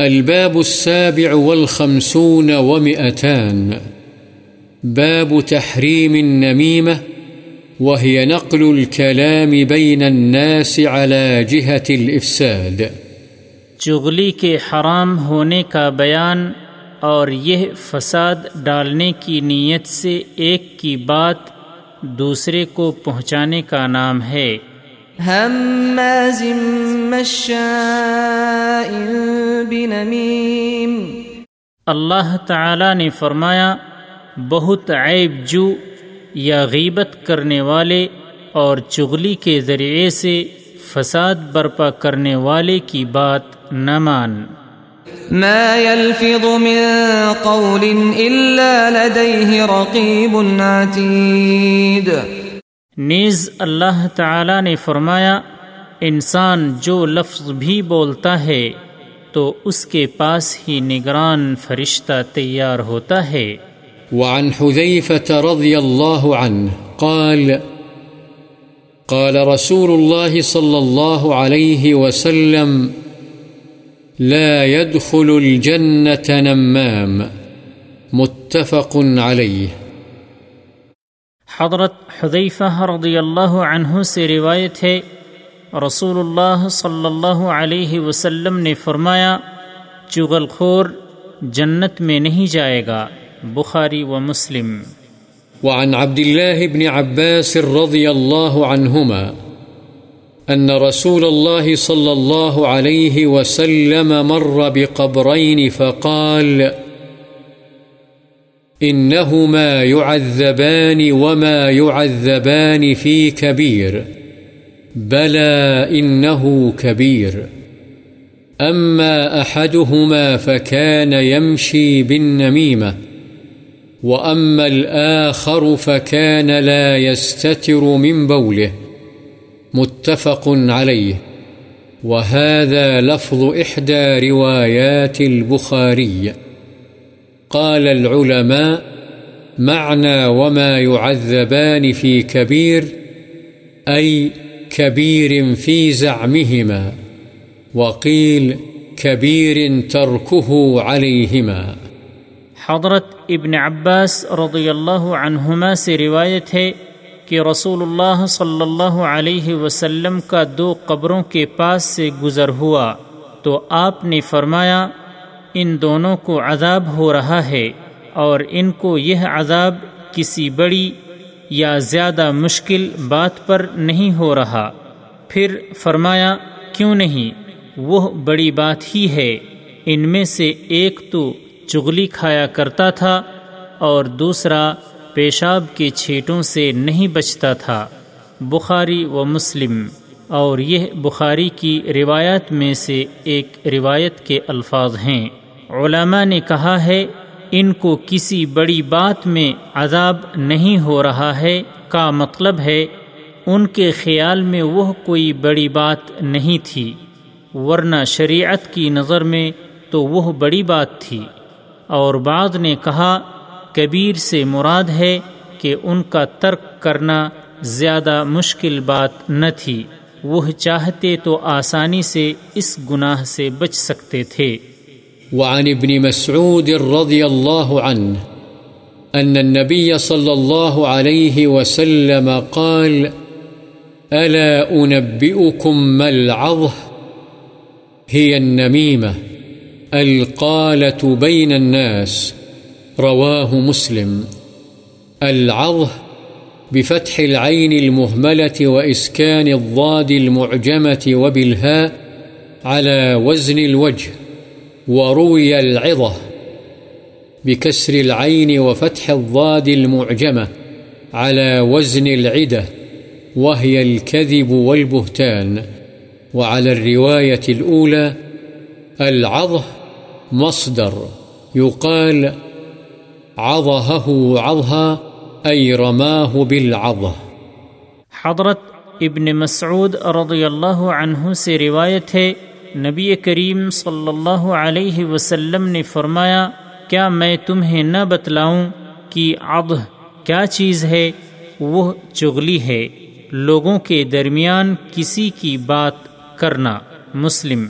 الباب السابع والخمسون ومئتان. باب تحريم النميمة وهي نقل الكلام بين الناس على جهة الإفساد. چغلی کے حرام ہونے کا بیان اور یہ فساد ڈالنے کی نیت سے ایک کی بات دوسرے کو پہنچانے کا نام ہے۔ هماز مشاء بنمیم اللہ تعالی نے فرمایا بہت عیب جو یا غیبت کرنے والے اور چغلی کے ذریعے سے فساد برپا کرنے والے کی بات نہ مان۔ ما يلفظ من قول إلا لديه رقيب عتيد۔ نیز اللہ تعالی نے فرمایا انسان جو لفظ بھی بولتا ہے تو اس کے پاس ہی نگران فرشتہ تیار ہوتا ہے۔ وعن حذيفة رضي الله عنه قال قال رسول الله صلى الله عليه وسلم لا يدخل الجنة نمام متفق عليه حضرت حذیفہ رضی اللہ عنہ سے روایت ہے رسول اللہ صلی اللہ علیہ وسلم نے فرمایا چغل خور جنت میں نہیں جائے گا بخاری و مسلم وعن عبد الله بن عباس رضي الله عنهما أن رسول الله صلى الله عليه وسلم مر بقبرين فقال، إنهما يعذبان وما يعذبان في كبير بلى إنه كبير. أما أحدهما فكان يمشي بالنميمة، وأما الآخر فكان لا يستتر من بوله، متفق عليه. وهذا لفظ إحدى روايات البخاري. قال العلماء معنى وما يعذبان في كبير، أي كبير في زعمهما وقيل كبير تركه عليهما. حضرت ابن عباس رضی اللہ عنہما سے روایت ہے کہ رسول اللہ صلی اللہ علیہ وسلم کا دو قبروں کے پاس سے گزر ہوا تو آپ نے فرمایا، ان دونوں کو عذاب ہو رہا ہے اور ان کو یہ عذاب کسی بڑی یا زیادہ مشکل بات پر نہیں ہو رہا۔ پھر فرمایا، کیوں نہیں؟ وہ بڑی بات ہی ہے۔ ان میں سے ایک تو چغلی کھایا کرتا تھا اور دوسرا پیشاب کے چھیٹوں سے نہیں بچتا تھا۔ بخاری و مسلم۔ اور یہ بخاری کی روایت میں سے ایک روایت کے الفاظ ہیں۔ علماء نے کہا ہے ان کو کسی بڑی بات میں عذاب نہیں ہو رہا ہے کا مطلب ہے، ان کے خیال میں وہ کوئی بڑی بات نہیں تھی۔ ورنہ شریعت کی نظر میں تو وہ بڑی بات تھی۔ اور بعض نے کہا، کبیر سے مراد ہے کہ ان کا ترک کرنا زیادہ مشکل بات نہ تھی۔ وہ چاہتے تو آسانی سے اس گناہ سے بچ سکتے تھے۔ وعن ابن مسعود رضی اللہ عنہ أن النبي صلى الله عليه وسلم قال، ألا أنبئكم ما العظه؟ هي النميمة القالة بين الناس، رواه مسلم. العظه بفتح العين المهملة وإسكان الضاد المعجمة وبالهاء على وزن الوجه. وروي العظة بكسر العين وفتح الضاد المعجمة على وزن العدة، وهي الكذب والبهتان. وعلى الرواية الأولى العظه مصدر، يقال عضهه عضها أي رماه بالعضه حضرت ابن مسعود رضی اللہ عنہ سے روایت ہے نبی کریم صلی اللہ علیہ وسلم نے فرمایا، کیا میں تمہیں نہ بتلاؤں کہ اب کیا چیز ہے؟ وہ چغلی ہے۔ لوگوں کے درمیان کسی کی بات کرنا، مسلم۔